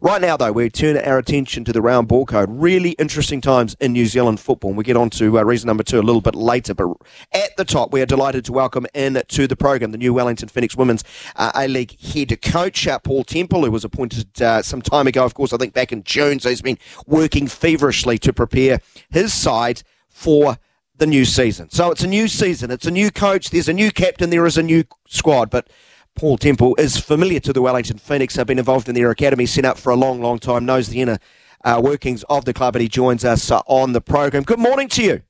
Right now, though, we turn our attention to the round ball code. Really interesting times in New Zealand football. And we get on to uh, reason number two a little bit later. But at the top, we are delighted to welcome in to the program the new Wellington Phoenix Women's uh, A League head coach, uh, Paul Temple, who was appointed uh, some time ago, of course, I think back in June. So he's been working feverishly to prepare his side for the new season. So it's a new season, it's a new coach, there's a new captain, there is a new squad. But Paul Temple is familiar to the Wellington Phoenix. I've been involved in their academy set up for a long, long time, knows the inner uh, workings of the club, and he joins us uh, on the program. Good morning to you.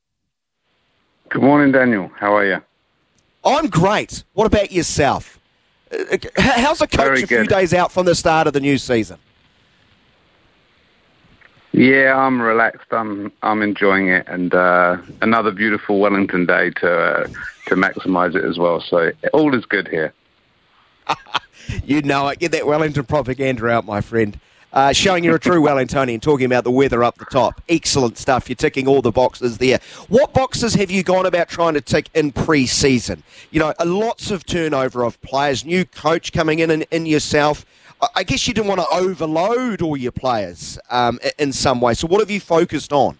Good morning, Daniel. How are you? I'm great. What about yourself? Uh, how's a coach a few days out from the start of the new season? Yeah, I'm relaxed. I'm I'm enjoying it, and uh, another beautiful Wellington day to uh, to maximise it as well. So all is good here. You know it. Get that Wellington propaganda out, my friend. Uh, showing you're a true Wellingtonian, talking about the weather up the top. Excellent stuff. You're ticking all the boxes there. What boxes have you gone about trying to tick in pre season? You know, lots of turnover of players, new coach coming in and in yourself. I guess you didn't want to overload all your players um, in some way. So, what have you focused on?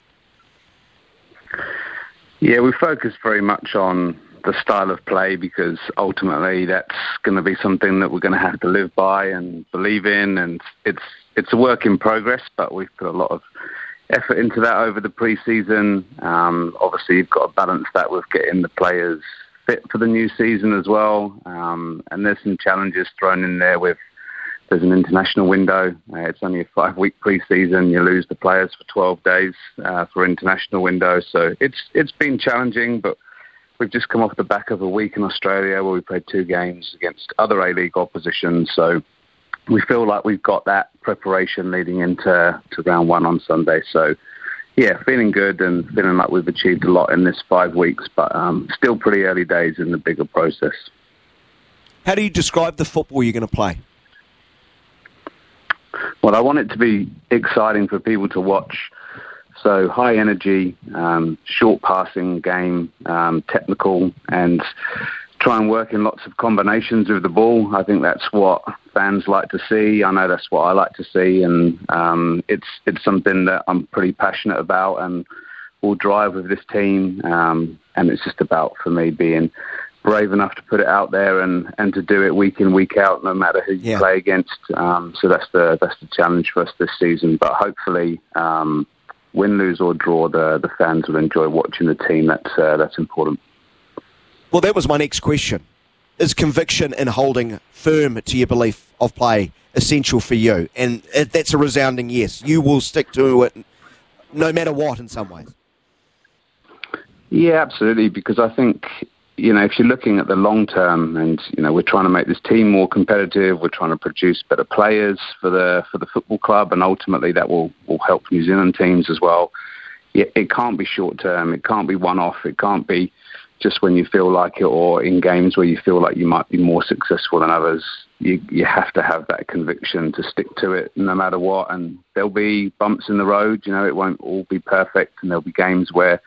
Yeah, we focused very much on the style of play because ultimately that's going to be something that we're going to have to live by and believe in. And it's it's a work in progress, but we've put a lot of effort into that over the preseason. Um, obviously, you've got to balance that with getting the players fit for the new season as well. Um, and there's some challenges thrown in there with there's an international window. Uh, it's only a five week preseason. You lose the players for 12 days uh, for international window. So it's it's been challenging, but We've just come off the back of a week in Australia where we played two games against other A League opposition. So we feel like we've got that preparation leading into to round one on Sunday. So yeah, feeling good and feeling like we've achieved a lot in this five weeks, but um, still pretty early days in the bigger process. How do you describe the football you're going to play? Well, I want it to be exciting for people to watch. So high energy, um, short passing game, um, technical, and try and work in lots of combinations with the ball. I think that's what fans like to see. I know that's what I like to see, and um, it's it's something that I'm pretty passionate about and will drive with this team. Um, and it's just about for me being brave enough to put it out there and, and to do it week in week out, no matter who you yeah. play against. Um, so that's the that's the challenge for us this season. But hopefully, um, win, lose or draw, the the fans will enjoy watching the team. That's uh, that's important. Well, that was my next question. Is conviction and holding firm to your belief of play essential for you? And that's a resounding yes. You will stick to it no matter what in some ways. Yeah, absolutely. Because I think you know, if you're looking at the long term, and you know, we're trying to make this team more competitive, we're trying to produce better players for the for the football club, and ultimately that will will help New Zealand teams as well. It, it can't be short term. It can't be one off. It can't be just when you feel like it, or in games where you feel like you might be more successful than others. You you have to have that conviction to stick to it no matter what. And there'll be bumps in the road. You know, it won't all be perfect, and there'll be games where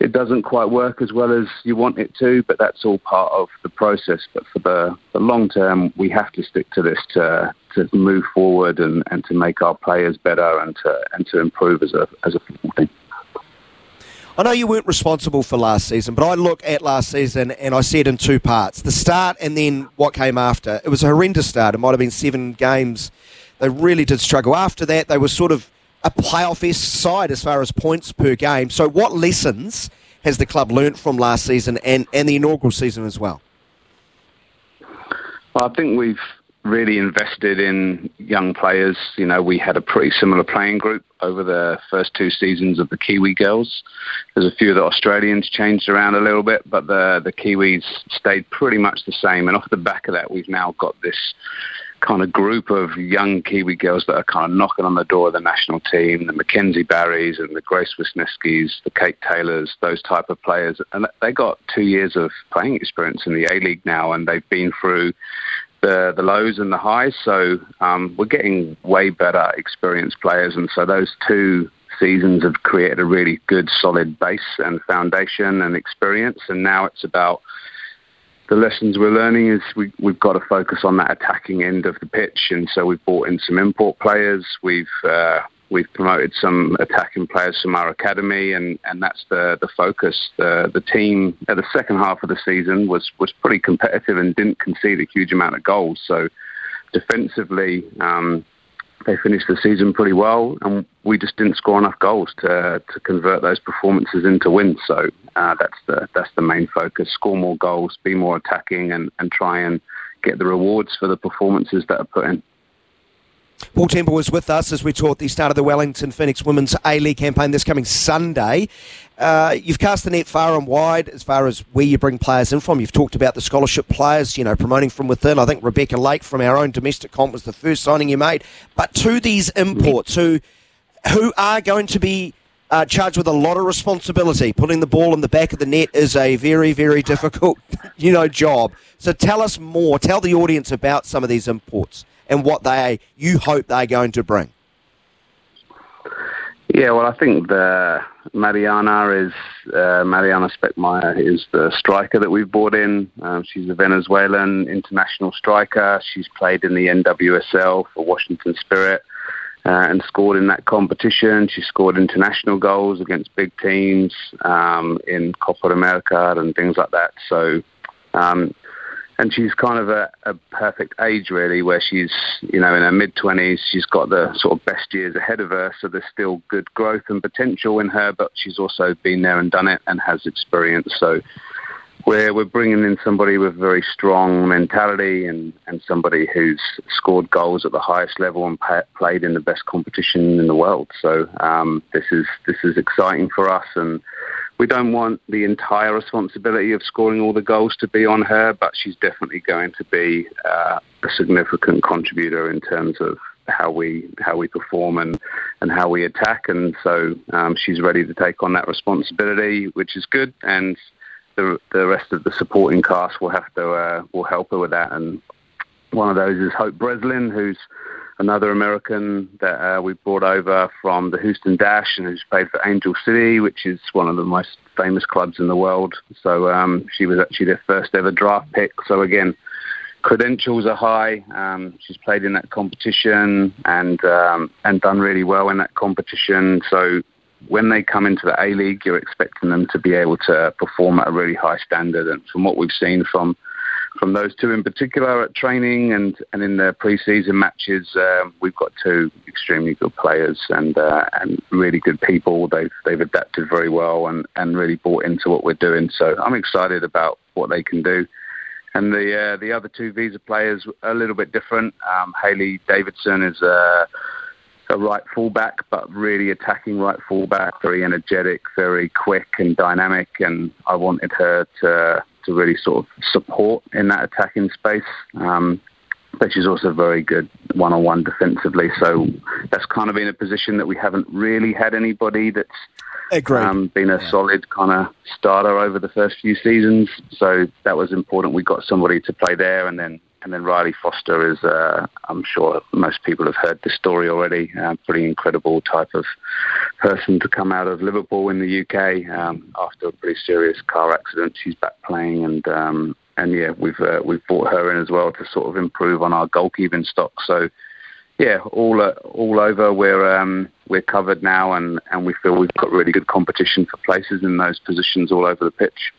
it doesn't quite work as well as you want it to, but that's all part of the process. But for the, the long term, we have to stick to this to to move forward and, and to make our players better and to and to improve as a as a football team. I know you weren't responsible for last season, but I look at last season and I see it in two parts: the start and then what came after. It was a horrendous start. It might have been seven games. They really did struggle. After that, they were sort of a playoff side as far as points per game. So, what lessons has the club learnt from last season and, and the inaugural season as well? well? I think we've really invested in young players. You know, we had a pretty similar playing group over the first two seasons of the Kiwi girls. There's a few of the Australians changed around a little bit, but the the Kiwis stayed pretty much the same. And off the back of that, we've now got this kind of group of young Kiwi girls that are kind of knocking on the door of the national team, the Mackenzie Barrys and the Grace Wisniewskis, the Kate Taylors, those type of players. And they got two years of playing experience in the A-League now, and they've been through the the lows and the highs. So um, we're getting way better experienced players, and so those two seasons have created a really good, solid base and foundation and experience. And now it's about the lessons we're learning is we, we've got to focus on that attacking end of the pitch, and so we've brought in some import players. We've uh, we've promoted some attacking players from our academy, and, and that's the the focus. The the team at the second half of the season was was pretty competitive and didn't concede a huge amount of goals. So defensively, um, they finished the season pretty well, and we just didn't score enough goals to to convert those performances into wins. So uh, that's the that's the main focus: score more goals, be more attacking, and, and try and get the rewards for the performances that are put in. Paul Temple was with us as we talked the start of the Wellington Phoenix Women's A League campaign this coming Sunday. Uh, you've cast the net far and wide as far as where you bring players in from. You've talked about the scholarship players, you know, promoting from within. I think Rebecca Lake from our own domestic comp was the first signing you made. But to these imports who who are going to be uh, charged with a lot of responsibility. Putting the ball in the back of the net is a very, very difficult, you know, job. So tell us more. Tell the audience about some of these imports and what they you hope they're going to bring. Yeah, well, I think the Mariana is uh, Mariana Speckmaier is the striker that we've brought in. Um, she's a Venezuelan international striker. She's played in the NWSL for Washington Spirit uh, and scored in that competition. She scored international goals against big teams um, in Copa America and things like that. So um, and she's kind of a, a perfect age really where she's you know in her mid 20s she's got the sort of best years ahead of her so there's still good growth and potential in her but she's also been there and done it and has experience. So we're we're bringing in somebody with very strong mentality and and somebody who's scored goals at the highest level and pa- played in the best competition in the world. So um, this is this is exciting for us and we don't want the entire responsibility of scoring all the goals to be on her, but she's definitely going to be uh, a significant contributor in terms of how we how we perform and and how we attack. And so um, she's ready to take on that responsibility, which is good. And the the rest of the supporting cast will have to uh, will help her with that. And one of those is Hope Breslin, who's another American that uh, we brought over from the Houston Dash and who's played for Angel City, which is one of the most famous clubs in the world. So um, she was actually their first ever draft pick. So again, credentials are high. Um, she's played in that competition and um, and done really well in that competition. So when they come into the A League, you're expecting them to be able to perform at a really high standard. And from what we've seen from from those two in particular at training and, and in the pre-season matches, um, we've got two extremely good players and uh, and really good people. They've they've adapted very well and, and really bought into what we're doing. So I'm excited about what they can do. And the uh, the other two visa players are a little bit different. Um, Haley Davidson is a, a right fullback, but really attacking right fullback, very energetic, very quick and dynamic. And I wanted her to to really sort of support in that attacking space. Um, but she's also very good one-on-one defensively. So that's kind of been a position that we haven't really had anybody that's um, been a yeah. solid kind of starter over the first few seasons. So that was important. We got somebody to play there, and then and then Rylee Foster is, uh, I'm sure most people have heard this story already, uh, pretty incredible type of person to come out of Liverpool in the UK um, after a pretty serious car accident. She's back playing, and um, and yeah, we've uh, we've brought her in as well to sort of improve on our goalkeeping stock. So yeah, all uh, all over we're um, we're covered now, and, and we feel we've got really good competition for places in those positions all over the pitch.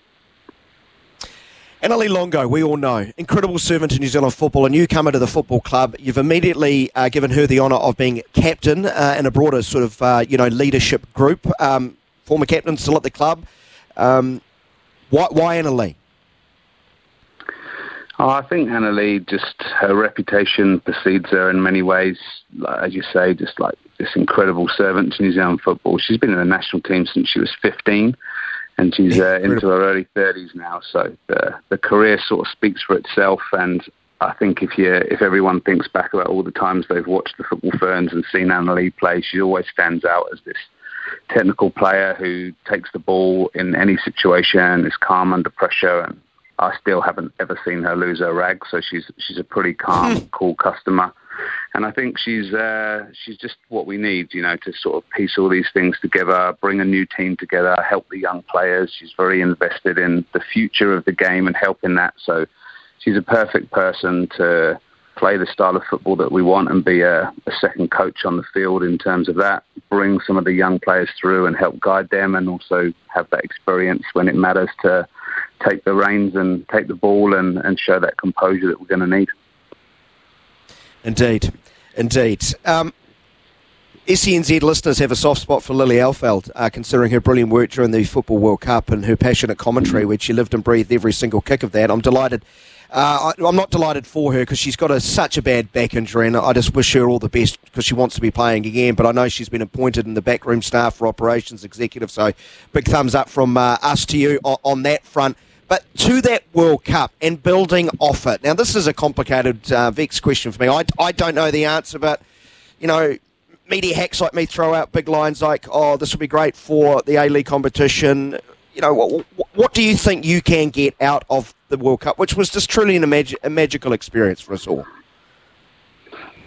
Annalie Longo, we all know, incredible servant to New Zealand football, a newcomer to the football club. You've immediately uh, given her the honour of being captain uh, in a broader sort of, uh, you know, leadership group. Um, former captain still at the club. Um, why, why Annalie? Oh, I think Annalie, just her reputation precedes her in many ways. As you say, just like this incredible servant to New Zealand football. She's been in the national team since she was 15 and she's uh, into her early 30s now. So the the career sort of speaks for itself. And I think if you if everyone thinks back about all the times they've watched the football ferns and seen Annalie play, she always stands out as this technical player who takes the ball in any situation, is calm under pressure, and I still haven't ever seen her lose her rag. So she's she's a pretty calm, cool customer. And I think she's uh, she's just what we need, you know, to sort of piece all these things together, bring a new team together, help the young players. She's very invested in the future of the game and helping that. So she's a perfect person to play the style of football that we want and be a, a, second coach on the field in terms of that. Bring some of the young players through and help guide them, and also have that experience when it matters to take the reins and take the ball and, and show that composure that we're going to need. Indeed, indeed. Um, SENZ listeners have a soft spot for Lily Alfeld, uh, considering her brilliant work during the Football World Cup and her passionate commentary, which she lived and breathed every single kick of that. I'm delighted uh, I, am not delighted for her because she's got a, such a bad back injury, and I just wish her all the best because she wants to be playing again. But I know she's been appointed in the backroom staff for operations executive, so big thumbs up from uh, us to you on, on, that front. But to that World Cup and building off it. Now, this is a complicated, uh, vexed question for me. I, I don't know the answer, but, you know, media hacks like me throw out big lines like, oh, this will be great for the A League competition. You know, what, what do you think you can get out of the World Cup, which was just truly an, a, a magical experience for us all.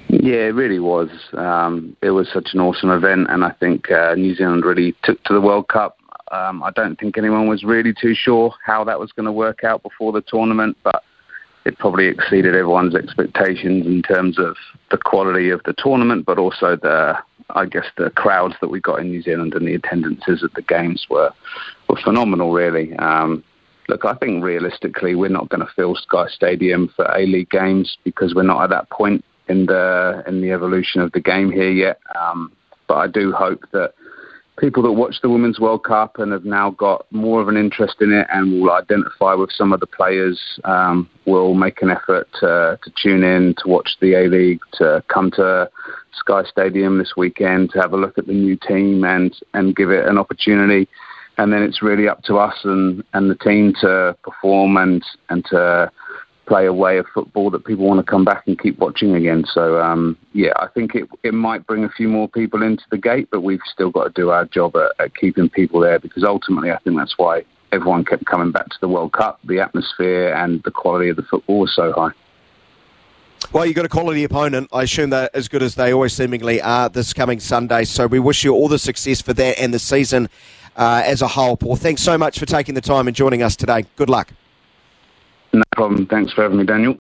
Yeah, it really was. Um, it was such an awesome event, and I think uh, New Zealand really took to the World Cup. Um, I don't think anyone was really too sure how that was going to work out before the tournament, but it probably exceeded everyone's expectations in terms of the quality of the tournament, but also the, I guess, the crowds that we got in New Zealand and the attendances at the games were were phenomenal. Really, um, look, I think realistically, we're not going to fill Sky Stadium for A League games because we're not at that point in the in the evolution of the game here yet. Um, but I do hope that people that watch the Women's World Cup and have now got more of an interest in it and will identify with some of the players um, will make an effort to, to tune in to watch the A League, to come to Sky Stadium this weekend to have a look at the new team and and give it an opportunity. And then it's really up to us and, and the team to perform and and to play a way of football that people want to come back and keep watching again. So um, yeah, I think it it might bring a few more people into the gate, but we've still got to do our job at, at keeping people there because ultimately I think that's why everyone kept coming back to the World Cup. The atmosphere and the quality of the football was so high. Well, you've got a quality opponent. I assume they're as good as they always seemingly are this coming Sunday. So we wish you all the success for that and the season uh, as a whole. Paul, thanks so much for taking the time and joining us today. Good luck. No problem. Thanks for having me, Daniel.